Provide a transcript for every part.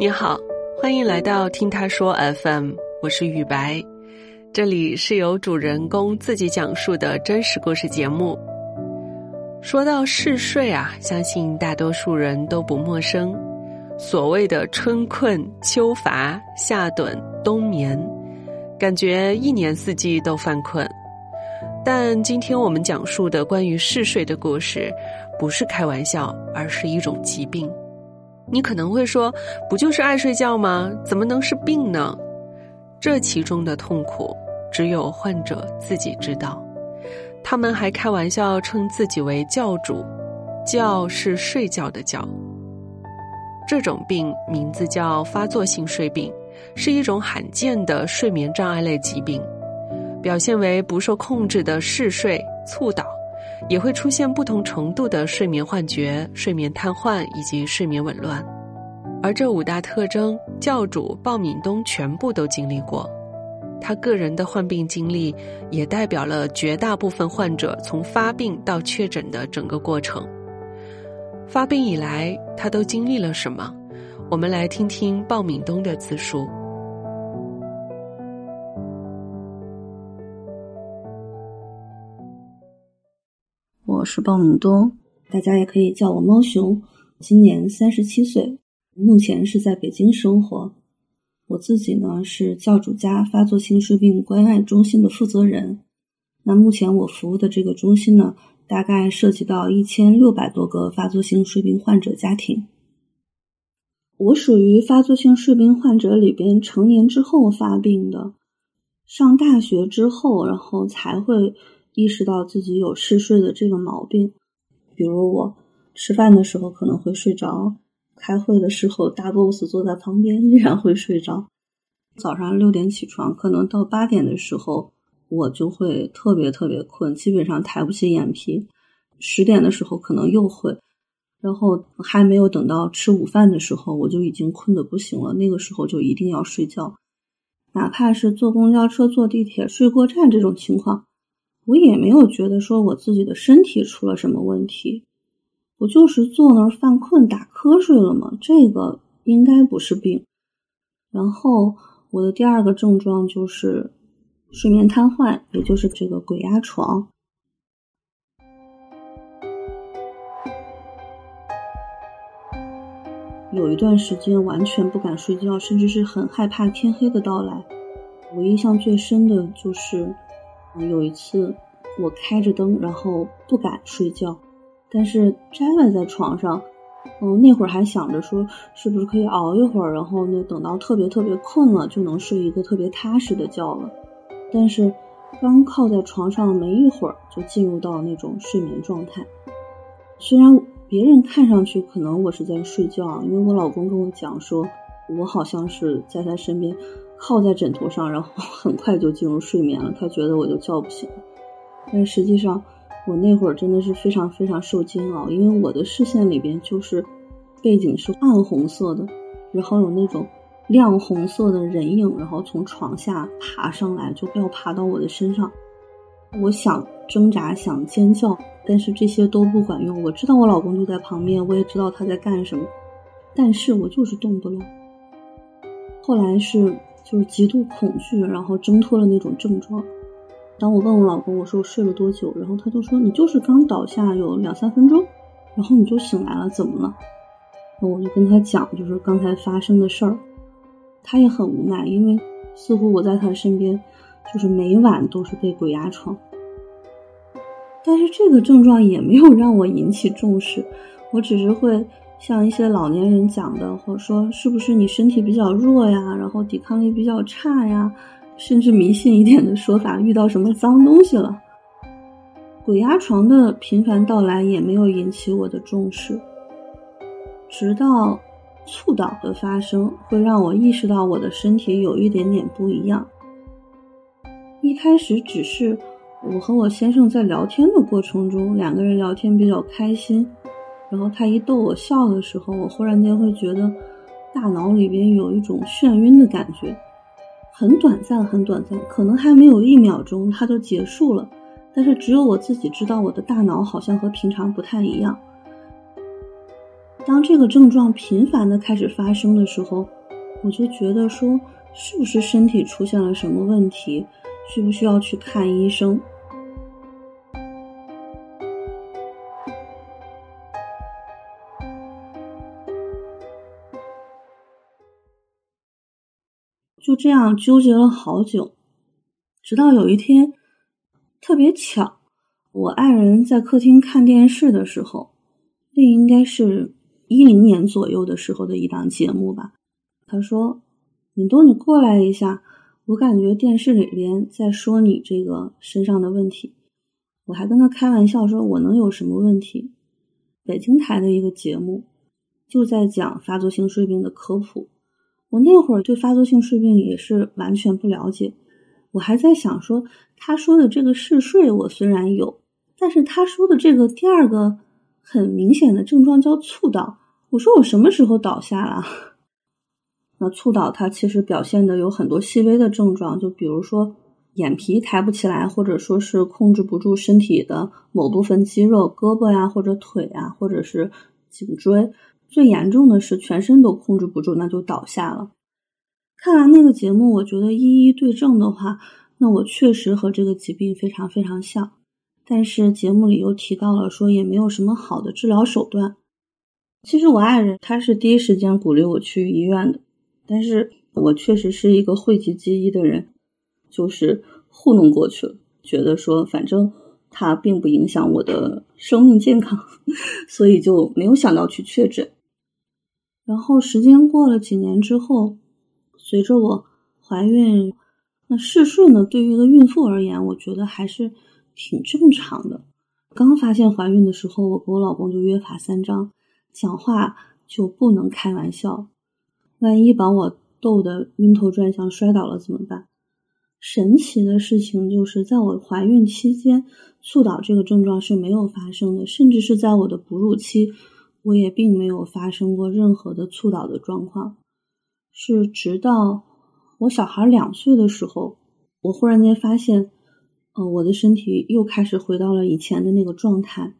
你好，欢迎来到听他说 FM，我是雨白，这里是由主人公自己讲述的真实故事节目。说到嗜睡啊，相信大多数人都不陌生。所谓的春困秋乏夏盹冬眠，感觉一年四季都犯困。但今天我们讲述的关于嗜睡的故事，不是开玩笑，而是一种疾病。你可能会说，不就是爱睡觉吗？怎么能是病呢？这其中的痛苦，只有患者自己知道。他们还开玩笑称自己为教主，觉是睡觉的觉。这种病名字叫发作性睡病，是一种罕见的睡眠障碍类疾病，表现为不受控制的嗜睡、猝倒。也会出现不同程度的睡眠幻觉、睡眠瘫痪以及睡眠紊乱，而这五大特征，教主鲍敏东全部都经历过。他个人的患病经历，也代表了绝大部分患者从发病到确诊的整个过程。发病以来，他都经历了什么？我们来听听鲍敏东的自述。我是鲍敏东，大家也可以叫我猫熊。今年三十七岁，目前是在北京生活。我自己呢是教主家发作性睡病关爱中心的负责人。那目前我服务的这个中心呢，大概涉及到一千六百多个发作性睡病患者家庭。我属于发作性睡病患者里边成年之后发病的，上大学之后，然后才会。意识到自己有嗜睡的这个毛病，比如我吃饭的时候可能会睡着，开会的时候大 boss 坐在旁边依然会睡着。早上六点起床，可能到八点的时候我就会特别特别困，基本上抬不起眼皮。十点的时候可能又会，然后还没有等到吃午饭的时候，我就已经困得不行了。那个时候就一定要睡觉，哪怕是坐公交车、坐地铁睡过站这种情况。我也没有觉得说我自己的身体出了什么问题，我就是坐那儿犯困打瞌睡了嘛，这个应该不是病。然后我的第二个症状就是睡眠瘫痪，也就是这个鬼压床。有一段时间完全不敢睡觉，甚至是很害怕天黑的到来。我印象最深的就是。有一次，我开着灯，然后不敢睡觉，但是摘了在床上，嗯，那会儿还想着说是不是可以熬一会儿，然后呢等到特别特别困了，就能睡一个特别踏实的觉了。但是刚靠在床上没一会儿，就进入到那种睡眠状态。虽然别人看上去可能我是在睡觉，因为我老公跟我讲说，我好像是在他身边。靠在枕头上，然后 很快就进入睡眠了。他觉得我就叫不醒，但实际上我那会儿真的是非常非常受煎熬，因为我的视线里边就是背景是暗红色的，然后有那种亮红色的人影，然后从床下爬上来，就要爬到我的身上。我想挣扎，想尖叫，但是这些都不管用。我知道我老公就在旁边，我也知道他在干什么，但是我就是动不了。后来是。就是极度恐惧，然后挣脱了那种症状。当我问我老公，我说我睡了多久，然后他就说你就是刚倒下有两三分钟，然后你就醒来了，怎么了？我就跟他讲，就是刚才发生的事儿。他也很无奈，因为似乎我在他身边，就是每晚都是被鬼压床。但是这个症状也没有让我引起重视，我只是会。像一些老年人讲的，或者说是不是你身体比较弱呀，然后抵抗力比较差呀，甚至迷信一点的说法，遇到什么脏东西了。鬼压床的频繁到来也没有引起我的重视，直到猝倒的发生，会让我意识到我的身体有一点点不一样。一开始只是我和我先生在聊天的过程中，两个人聊天比较开心。然后他一逗我笑的时候，我忽然间会觉得大脑里边有一种眩晕的感觉，很短暂，很短暂，可能还没有一秒钟，它就结束了。但是只有我自己知道，我的大脑好像和平常不太一样。当这个症状频繁的开始发生的时候，我就觉得说，是不是身体出现了什么问题，需不需要去看医生？就这样纠结了好久，直到有一天，特别巧，我爱人在客厅看电视的时候，那应该是一零年左右的时候的一档节目吧。他说：“敏东，你过来一下，我感觉电视里边在说你这个身上的问题。”我还跟他开玩笑说：“我能有什么问题？”北京台的一个节目就在讲发作性睡病的科普。我那会儿对发作性睡病也是完全不了解，我还在想说，他说的这个嗜睡我虽然有，但是他说的这个第二个很明显的症状叫猝倒，我说我什么时候倒下了？那猝倒它其实表现的有很多细微的症状，就比如说眼皮抬不起来，或者说是控制不住身体的某部分肌肉，胳膊呀或者腿啊，或者是颈椎。最严重的是全身都控制不住，那就倒下了。看完那个节目，我觉得一一对症的话，那我确实和这个疾病非常非常像。但是节目里又提到了说，也没有什么好的治疗手段。其实我爱人他是第一时间鼓励我去医院的，但是我确实是一个讳疾忌医的人，就是糊弄过去了，觉得说反正。它并不影响我的生命健康，所以就没有想到去确诊。然后时间过了几年之后，随着我怀孕，那嗜睡呢，对于一个孕妇而言，我觉得还是挺正常的。刚发现怀孕的时候，我跟我老公就约法三章，讲话就不能开玩笑，万一把我逗得晕头转向、摔倒了怎么办？神奇的事情就是在我怀孕期间，促倒这个症状是没有发生的，甚至是在我的哺乳期，我也并没有发生过任何的猝倒的状况。是直到我小孩两岁的时候，我忽然间发现，呃，我的身体又开始回到了以前的那个状态。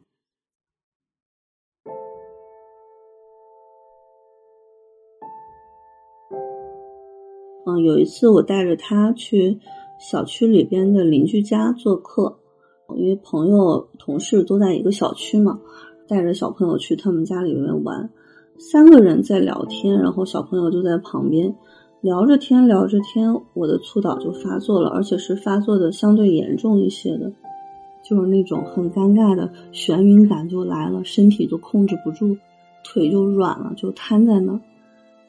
嗯，有一次我带着他去小区里边的邻居家做客，因为朋友同事都在一个小区嘛，带着小朋友去他们家里面玩，三个人在聊天，然后小朋友就在旁边聊着天聊着天，我的猝倒就发作了，而且是发作的相对严重一些的，就是那种很尴尬的眩晕感就来了，身体都控制不住，腿就软了，就瘫在那。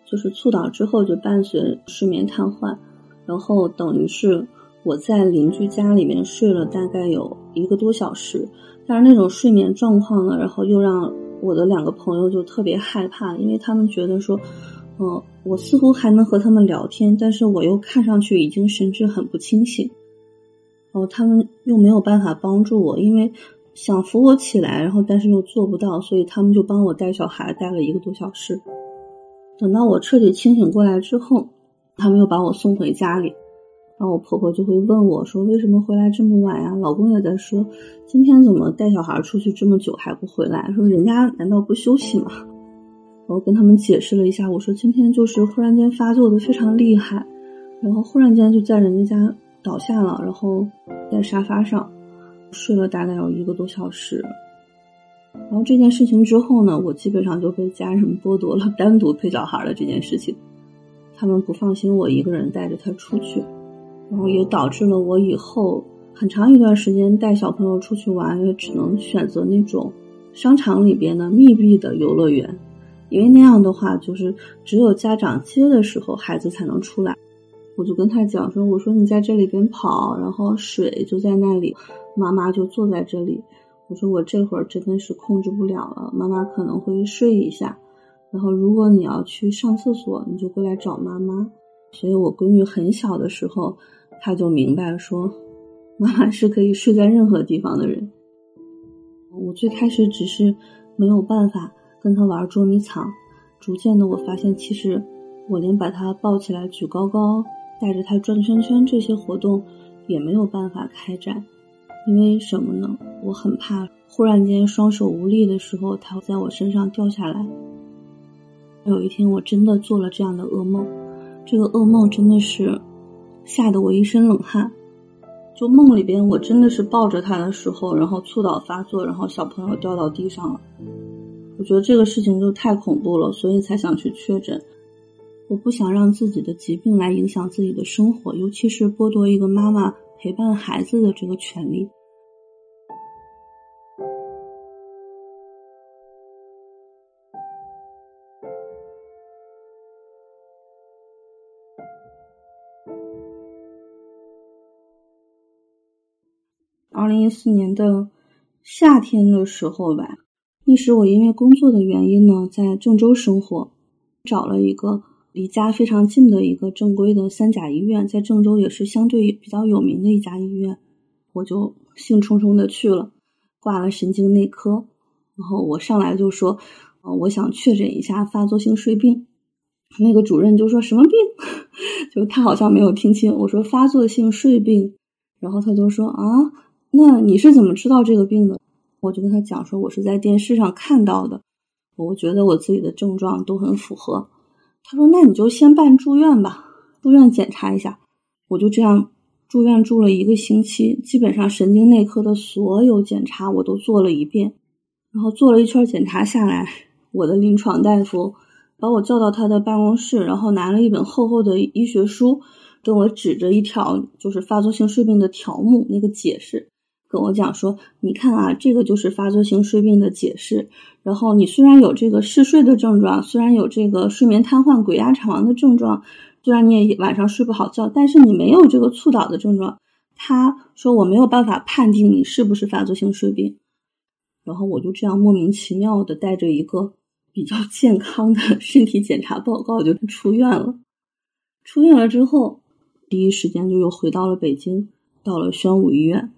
就是猝倒之后就伴随睡眠瘫痪，然后等于是我在邻居家里面睡了大概有一个多小时，但是那种睡眠状况呢，然后又让我的两个朋友就特别害怕，因为他们觉得说，嗯，我似乎还能和他们聊天，但是我又看上去已经神志很不清醒，然后他们又没有办法帮助我，因为想扶我起来，然后但是又做不到，所以他们就帮我带小孩带了一个多小时。等到我彻底清醒过来之后，他们又把我送回家里，然后我婆婆就会问我说：“为什么回来这么晚呀？”老公也在说：“今天怎么带小孩出去这么久还不回来？说人家难道不休息吗？”我跟他们解释了一下，我说：“今天就是忽然间发作的非常厉害，然后忽然间就在人家家倒下了，然后在沙发上睡了大概有一个多小时。”然后这件事情之后呢，我基本上就被家人剥夺了 单独陪小孩的这件事情，他们不放心我一个人带着他出去，然后也导致了我以后很长一段时间带小朋友出去玩，也只能选择那种商场里边的密闭的游乐园，因为那样的话就是只有家长接的时候孩子才能出来。我就跟他讲说：“我说你在这里边跑，然后水就在那里，妈妈就坐在这里。”我说我这会儿真的是控制不了了，妈妈可能会睡一下，然后如果你要去上厕所，你就过来找妈妈。所以我闺女很小的时候，他就明白说，妈妈是可以睡在任何地方的人。我最开始只是没有办法跟他玩捉迷藏，逐渐的我发现，其实我连把他抱起来举高高，带着他转圈圈这些活动也没有办法开展。因为什么呢？我很怕忽然间双手无力的时候，他会在我身上掉下来，有一天我真的做了这样的噩梦，这个噩梦真的是吓得我一身冷汗。就梦里边，我真的是抱着他的时候，然后猝倒发作，然后小朋友掉到地上了。我觉得这个事情就太恐怖了，所以才想去确诊。我不想让自己的疾病来影响自己的生活，尤其是剥夺一个妈妈陪伴孩子的这个权利。零一四年的夏天的时候吧，那时我因为工作的原因呢，在郑州生活，找了一个离家非常近的一个正规的三甲医院，在郑州也是相对比较有名的一家医院，我就兴冲冲的去了，挂了神经内科，然后我上来就说，呃，我想确诊一下发作性睡病，那个主任就说什么病，就他好像没有听清，我说发作性睡病，然后他就说啊。那你是怎么知道这个病的？我就跟他讲说，我是在电视上看到的，我觉得我自己的症状都很符合。他说，那你就先办住院吧，住院检查一下。我就这样住院住了一个星期，基本上神经内科的所有检查我都做了一遍，然后做了一圈检查下来，我的临床大夫把我叫到他的办公室，然后拿了一本厚厚的医学书，跟我指着一条就是发作性睡病的条目那个解释。跟我讲说，你看啊，这个就是发作性睡病的解释。然后你虽然有这个嗜睡的症状，虽然有这个睡眠瘫痪、鬼压床的症状，虽然你也晚上睡不好觉，但是你没有这个猝倒的症状。他说我没有办法判定你是不是发作性睡病。然后我就这样莫名其妙的带着一个比较健康的身体检查报告就出院了。出院了之后，第一时间就又回到了北京，到了宣武医院。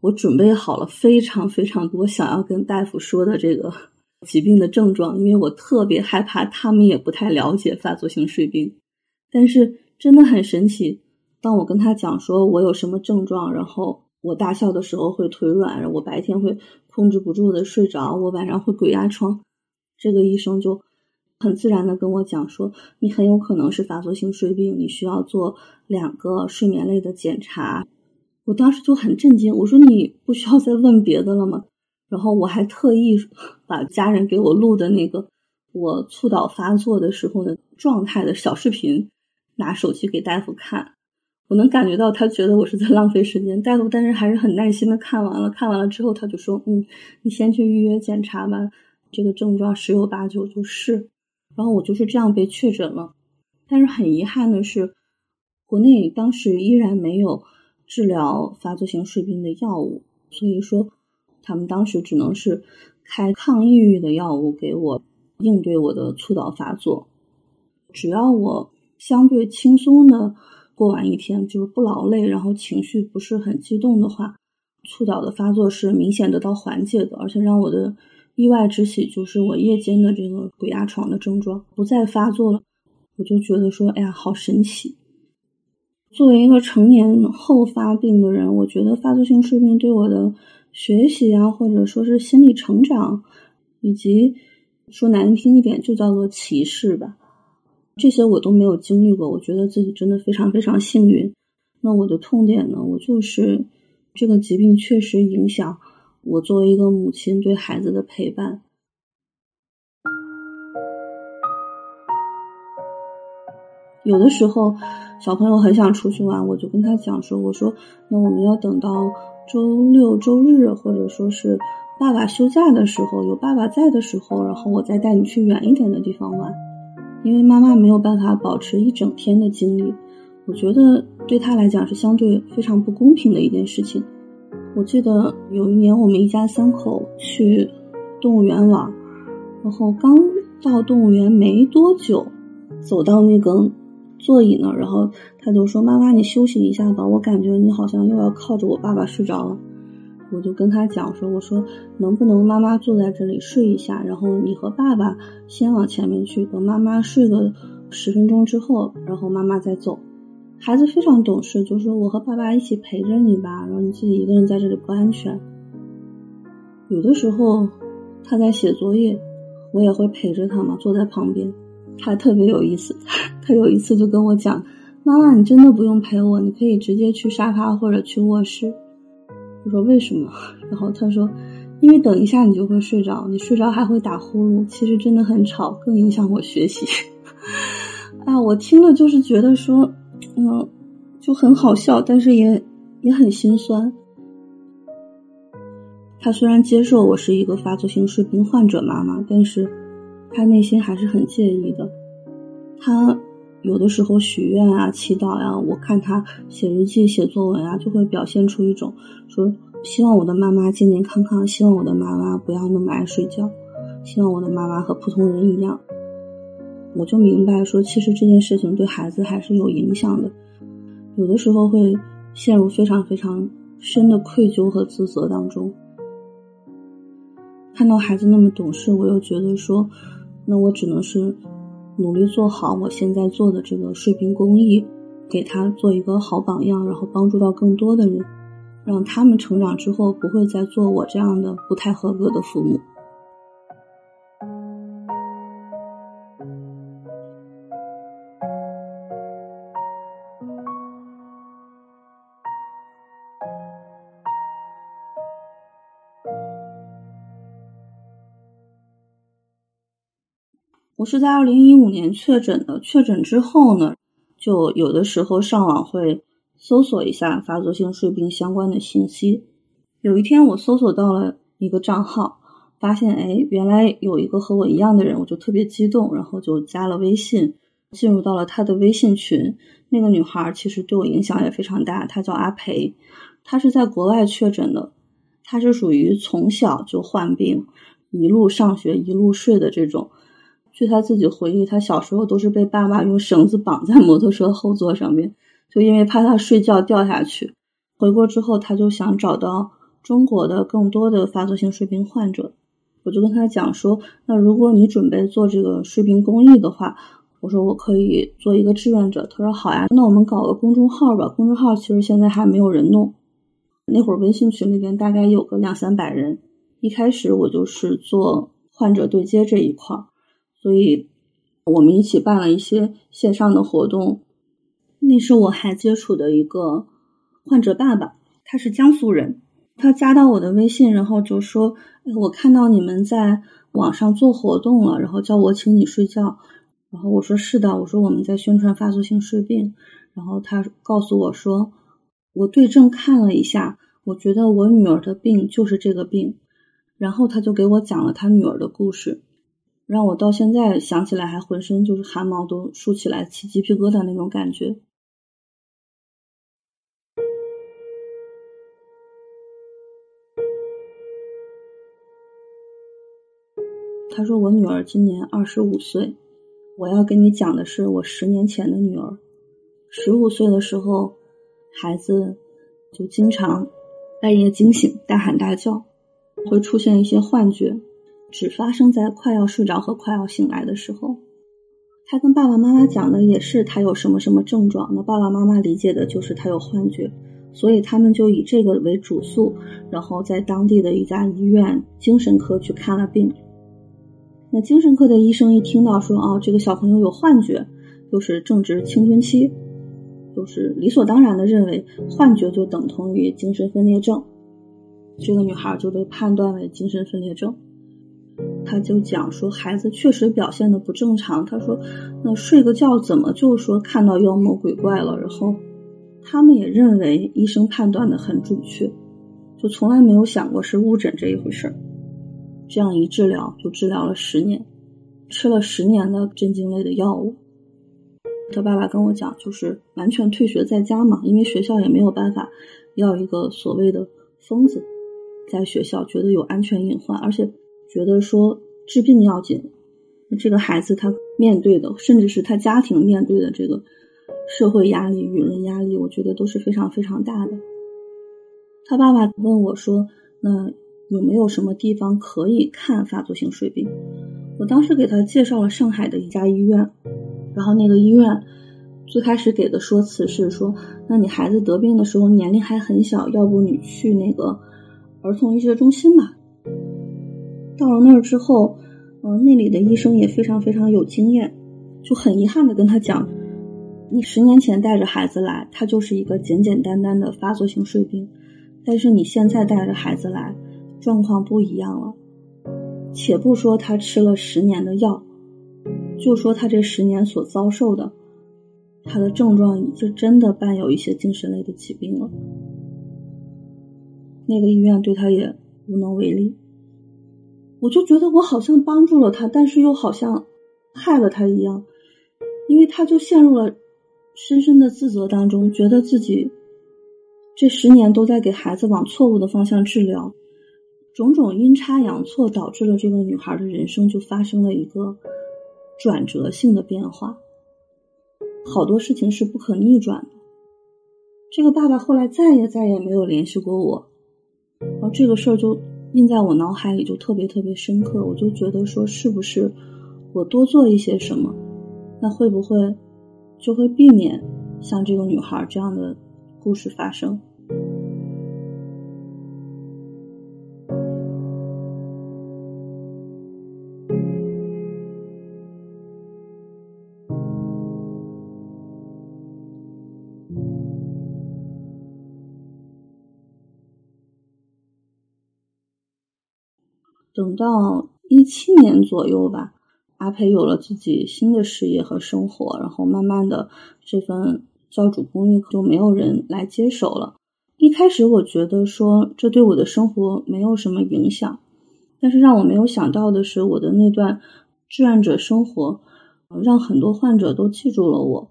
我准备好了非常非常多想要跟大夫说的这个 疾病的症状，因为我特别害怕他们也不太了解发作性睡病。但是真的很神奇，当我跟他讲说我有什么症状，然后我大笑的时候会腿软，我白天会控制不住的睡着，我晚上会鬼压床，这个医生就很自然的跟我讲说，你很有可能是发作性睡病，你需要做两个睡眠类的检查。我当时就很震惊，我说你不需要再问别的了吗？然后我还特意把家人给我录的那个我猝倒发作的时候的状态的小视频，拿手机给大夫看。我能感觉到他觉得我是在浪费时间，大夫但是还是很耐心的看完了。看完了之后，他就说：“嗯，你先去预约检查吧，这个症状十有八九就是。”然后我就是这样被确诊了。但是很遗憾的是，国内当时依然没有。治疗发作性睡病的药物，所以说他们当时只能是开抗抑郁的药物给我应对我的猝倒发作。只要我相对轻松的过完一天，就是不劳累，然后情绪不是很激动的话，猝倒的发作是明显得到缓解的。而且让我的意外之喜就是我夜间的这个鬼压床的症状不再发作了，我就觉得说，哎呀，好神奇。作为一个成年后发病的人，我觉得发作性睡病对我的学习啊，或者说是心理成长，以及说难听一点，就叫做歧视吧，这些我都没有经历过。我觉得自己真的非常非常幸运。那我的痛点呢？我就是这个疾病确实影响我作为一个母亲对孩子的陪伴。有的时候，小朋友很想出去玩，我就跟他讲说：“我说，那我们要等到周六周日，或者说是爸爸休假的时候，有爸爸在的时候，然后我再带你去远一点的地方玩。因为妈妈没有办法保持一整天的精力，我觉得对他来讲是相对非常不公平的一件事情。我记得有一年我们一家三口去动物园玩，然后刚到动物园没多久，走到那个。”座椅呢？然后他就说：“妈妈，你休息一下吧，我感觉你好像又要靠着我爸爸睡着了。”我就跟他讲说：“我说能不能妈妈坐在这里睡一下，然后你和爸爸先往前面去，等妈妈睡个十分钟之后，然后妈妈再走。”孩子非常懂事，就说：“我和爸爸一起陪着你吧，然后你自己一个人在这里不安全。”有的时候他在写作业，我也会陪着他嘛，坐在旁边。他特别有意思，他有一次就跟我讲：“妈妈，你真的不用陪我，你可以直接去沙发或者去卧室。”我说：“为什么？”然后他说：“因为等一下你就会睡着，你睡着还会打呼噜，其实真的很吵，更影响我学习。”啊，我听了就是觉得说，嗯，就很好笑，但是也也很心酸。他虽然接受我是一个发作性睡病患者妈妈，但是。他内心还是很介意的，他有的时候许愿啊、祈祷呀，我看他写日记、写作文啊，就会表现出一种说希望我的妈妈健健康康，希望我的妈妈不要那么爱睡觉，希望我的妈妈和普通人一样。我就明白说，其实这件事情对孩子还是有影响的，有的时候会陷入非常非常深的愧疚和自责当中。看到孩子那么懂事，我又觉得说。那我只能是努力做好我现在做的这个视频公益，给他做一个好榜样，然后帮助到更多的人，让他们成长之后不会再做我这样的不太合格的父母。是在二零一五年确诊的，确诊之后呢，就有的时候上网会搜索一下发作性睡病相关的信息。有一天我搜索到了一个账号，发现哎，原来有一个和我一样的人，我就特别激动，然后就加了微信，进入到了他的微信群。那个女孩其实对我影响也非常大，她叫阿培，她是在国外确诊的，她是属于从小就患病，一路上学一路睡的这种。据他自己回忆，他小时候都是被爸爸用绳子绑在摩托车后座上面，就因为怕他睡觉掉下去。回国之后，他就想找到中国的更多的发作性睡病患者。我就跟他讲说，那如果你准备做这个睡病公益的话，我说我可以做一个志愿者。他说好呀，那我们搞个公众号吧。公众号其实现在还没有人弄，那会儿微信群里边大概有个两三百人。一开始我就是做患者对接这一块儿。所以，我们一起办了一些线上的活动。那是我还接触的一个患者爸爸，他是江苏人。他加到我的微信，然后就说：“哎，我看到你们在网上做活动了，然后叫我请你睡觉。”然后我说：“是的。”我说：“我们在宣传发作性睡病。”然后他告诉我说：“我对症看了一下，我觉得我女儿的病就是这个病。”然后他就给我讲了他女儿的故事。让我到现在想起来还浑身就是汗毛都竖起来起鸡皮疙瘩那种感觉。他说：“我女儿今年二十五岁，我要跟你讲的是我十年前的女儿。十五岁的时候，孩子就经常半夜惊醒，大喊大叫，会出现一些幻觉。”只发生在快要睡着和快要醒来的时候。他跟爸爸妈妈讲的也是他有什么什么症状，那爸爸妈妈理解的就是他有幻觉，所以他们就以这个为主诉，然后在当地的一家医院精神科去看了病。那精神科的医生一听到说哦，这个小朋友有幻觉，又是正值青春期，就是理所当然的认为幻觉就等同于精神分裂症，这个女孩就被判断为精神分裂症。他就讲说，孩子确实表现的不正常。他说，那睡个觉怎么就说看到妖魔鬼怪了？然后他们也认为医生判断的很准确，就从来没有想过是误诊这一回事儿。这样一治疗就治疗了十年，吃了十年的镇静类的药物。他爸爸跟我讲，就是完全退学在家嘛，因为学校也没有办法要一个所谓的疯子在学校，觉得有安全隐患，而且。觉得说治病要紧，这个孩子他面对的，甚至是他家庭面对的这个社会压力、舆论压力，我觉得都是非常非常大的。他爸爸问我说：“那有没有什么地方可以看发作性睡病？”我当时给他介绍了上海的一家医院，然后那个医院最开始给的说辞是说：“那你孩子得病的时候年龄还很小，要不你去那个儿童医学中心吧。”到了那儿之后，嗯，那里的医生也非常非常有经验，就很遗憾的跟他讲，你十年前带着孩子来，他就是一个简简单单的发作性睡病，但是你现在带着孩子来，状况不一样了。且不说他吃了十年的药，就说他这十年所遭受的，他的症状已经真的伴有一些精神类的疾病了。那个医院对他也无能为力。我就觉得我好像帮助了他，但是又好像害了他一样，因为他就陷入了深深的自责当中，觉得自己这十年都在给孩子往错误的方向治疗。种种阴差阳错导致了这个女孩的人生就发生了一个转折性的变化，好多事情是不可逆转的。这个爸爸后来再也再也没有联系过我，然后这个事儿就印在我脑海里，就特别特别深刻。我就觉得说，是不是我多做一些什么，那会不会就会避免像这个女孩这样的故事发生？到一七年左右吧，阿培有了自己新的事业和生活，然后慢慢的这份教主公益就没有人来接手了。一开始我觉得说这对我的生活没有什么影响，但是让我没有想到的是，我的那段志愿者生活，让很多患者都记住了我。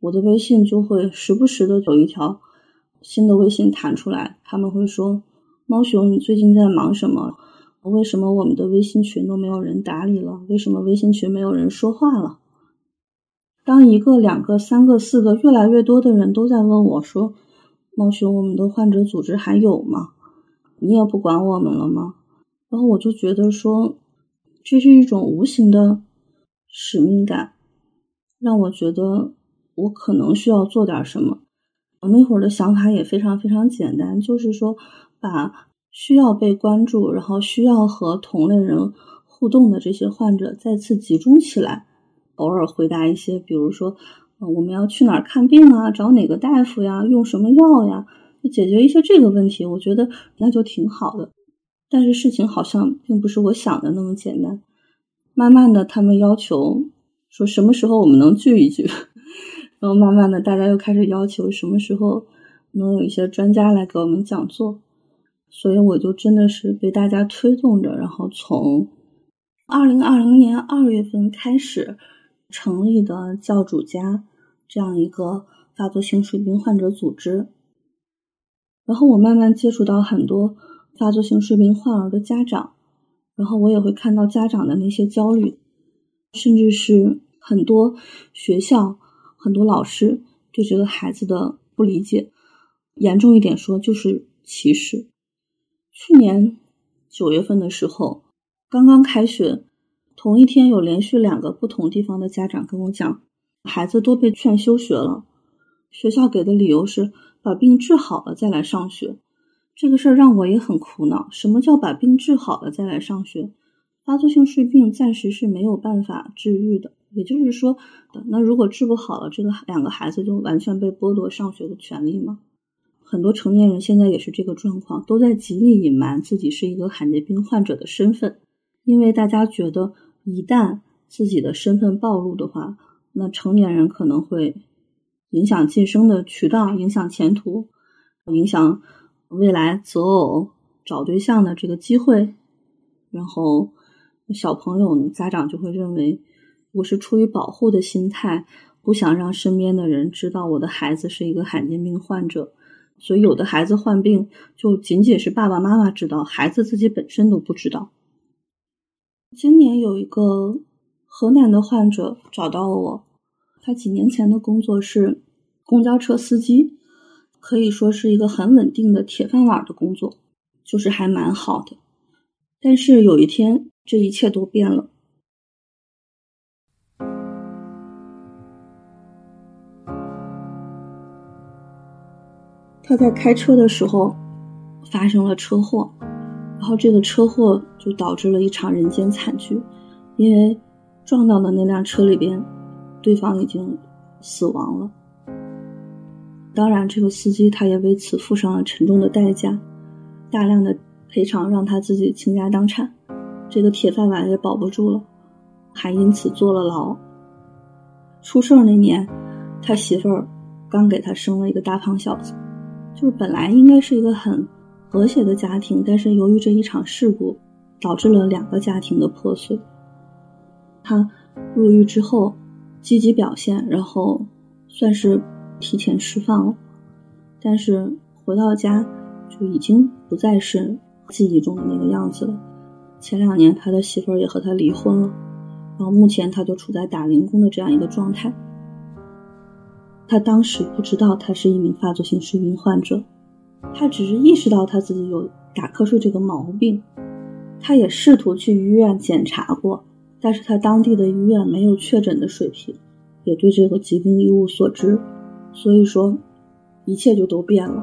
我的微信就会时不时的有一条新的微信弹出来，他们会说：“猫熊，你最近在忙什么？”为什么我们的微信群都没有人打理了？为什么微信群没有人说话了？当一个、两个、三个、四个，越来越多的人都在问我说：“猫熊，我们的患者组织还有吗？你也不管我们了吗？”然后我就觉得说，这是一种无形的使命感，让我觉得我可能需要做点什么。我那会儿的想法也非常非常简单，就是说把。需要被关注，然后需要和同类人互动的这些患者再次集中起来，偶尔回答一些，比如说，呃，我们要去哪儿看病啊？找哪个大夫呀？用什么药呀？就解决一些这个问题，我觉得那就挺好的。但是事情好像并不是我想的那么简单。慢慢的，他们要求说什么时候我们能聚一聚，然后慢慢的，大家又开始要求什么时候能有一些专家来给我们讲座。所以我就真的是被大家推动着，然后从二零二零年二月份开始成立的教主家这样一个发作性睡病患者组织，然后我慢慢接触到很多发作性睡病患儿的家长，然后我也会看到家长的那些焦虑，甚至是很多学校、很多老师对这个孩子的不理解，严重一点说就是歧视。去年九月份的时候，刚刚开学，同一天有连续两个不同地方的家长跟我讲，孩子都被劝休学了。学校给的理由是把病治好了再来上学。这个事儿让我也很苦恼。什么叫把病治好了再来上学？发作性睡病暂时是没有办法治愈的。也就是说，那如果治不好了，这个两个孩子就完全被剥夺上学的权利吗？很多成年人现在也是这个状况，都在极力隐瞒自己是一个罕见病患者的身份，因为大家觉得一旦自己的身份暴露的话，那成年人可能会影响晋升的渠道，影响前途，影响未来择偶、找对象的这个机会。然后小朋友家长就会认为，我是出于保护的心态，不想让身边的人知道我的孩子是一个罕见病患者。所以，有的孩子患病，就仅仅是爸爸妈妈知道，孩子自己本身都不知道。今年有一个河南的患者找到了我，他几年前的工作是公交车司机，可以说是一个很稳定的铁饭碗的工作，就是还蛮好的。但是有一天，这一切都变了。他在开车的时候发生了车祸，然后这个车祸就导致了一场人间惨剧，因为撞到的那辆车里边对方已经死亡了。当然，这个司机他也为此付上了沉重的代价，大量的赔偿让他自己倾家荡产，这个铁饭碗也保不住了，还因此坐了牢。出事儿那年，他媳妇儿刚给他生了一个大胖小子，就是本来应该是一个很和谐的家庭，但是由于这一场事故，导致了两个家庭的破碎。他入狱之后积极表现，然后算是。提前释放了，但是回到家就已经不再是记忆中的那个样子了。前两年他的媳妇儿也和他离婚了，然后目前他就处在打零工的这样一个状态。他当时不知道他是一名发作性睡眠患者，他只是意识到他自己有打瞌睡这个毛病。他也试图去医院检查过，但是他当地的医院没有确诊的水平，也对这个疾病一无所知。所以说，一切就都变了。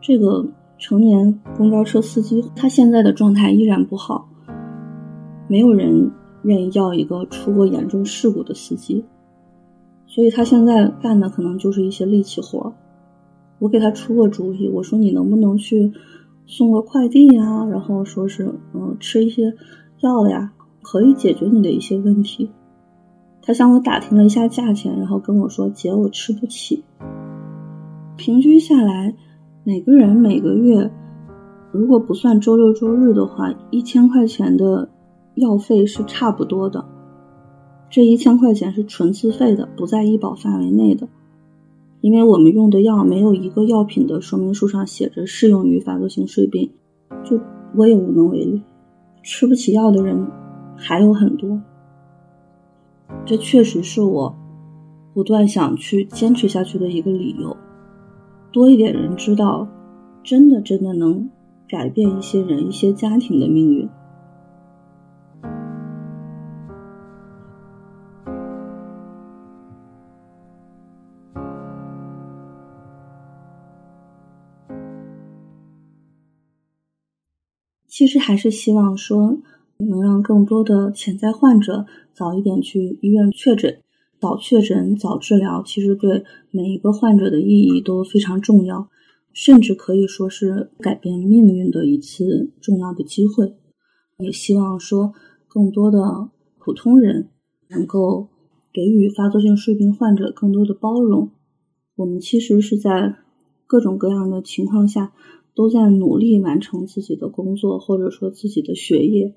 这个成年公交车司机，他现在的状态依然不好。没有人愿意要一个出过严重事故的司机，所以他现在干的可能就是一些力气活。我给他出过主意，我说你能不能去送个快递呀？然后说是嗯，吃一些药呀，可以解决你的一些问题。他向我打听了一下价钱，然后跟我说：“姐，我吃不起。平均下来，每个人每个月，如果不算周六周日的话，一千块钱的药费是差不多的。这一千块钱是纯自费的，不在医保范围内的，因为我们用的药没有一个药品的说明书上写着适用于发作性睡病，就我也无能为力。吃不起药的人还有很多。”这确实是我不断想去坚持下去的一个理由。多一点人知道，真的真的能改变一些人、一些家庭的命运。其实还是希望说。能让更多的潜在患者早一点去医院确诊，早确诊早治疗，其实对每一个患者的意义都非常重要，甚至可以说是改变命运的一次重要的机会。也希望说更多的普通人能够给予发作性睡病患者更多的包容。我们其实是在各种各样的情况下都在努力完成自己的工作，或者说自己的学业。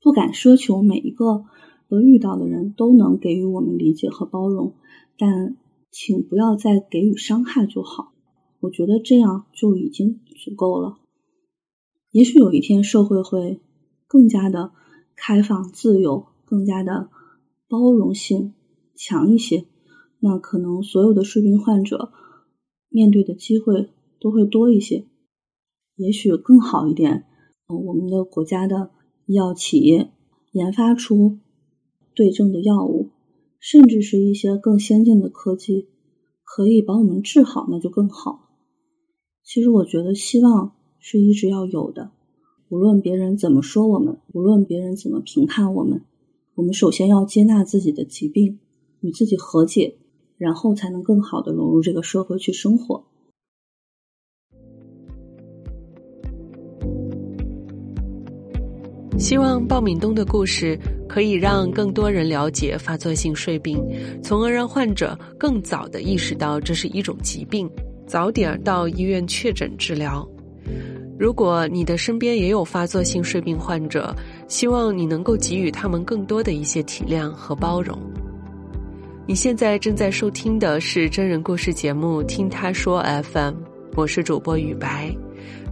不敢奢求每一个都遇到的人都能给予我们理解和包容，但请不要再给予伤害就好。我觉得这样就已经足够了。也许有一天社会会更加的开放、自由，更加的包容性强一些，那可能所有的睡病患者面对的机会都会多一些，也许更好一点。嗯，我们的国家的。医药企业研发出对症的药物，甚至是一些更先进的科技，可以把我们治好，那就更好。其实我觉得希望是一直要有的，无论别人怎么说我们，无论别人怎么评判我们，我们首先要接纳自己的疾病，与自己和解，然后才能更好的融入这个社会去生活。希望鲍敏东的故事可以让更多人了解发作性睡病，从而让患者更早的意识到这是一种疾病，早点到医院确诊治疗。如果你的身边也有发作性睡病患者，希望你能够给予他们更多的一些体谅和包容。你现在正在收听的是真人故事节目《听他说 FM》，我是主播雨白。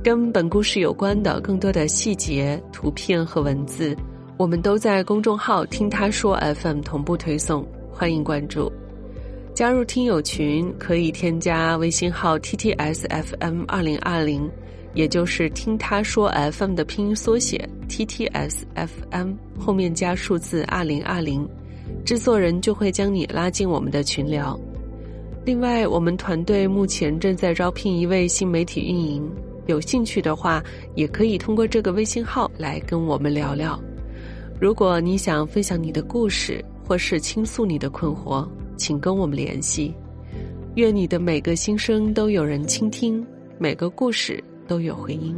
跟本故事有关的更多的细节、图片和文字，我们都在公众号“听他说 FM” 同步推送，欢迎关注。加入听友群可以添加微信号 “ttsfm 二零二零”，也就是“听他说 FM” 的拼音缩写 “ttsfm” 后面加数字二零二零，制作人就会将你拉进我们的群聊。另外，我们团队目前正在招聘一位新媒体运营。有兴趣的话，也可以通过这个微信号来跟我们聊聊。如果你想分享你的故事，或是倾诉你的困惑，请跟我们联系。愿你的每个心声都有人倾听，每个故事都有回音。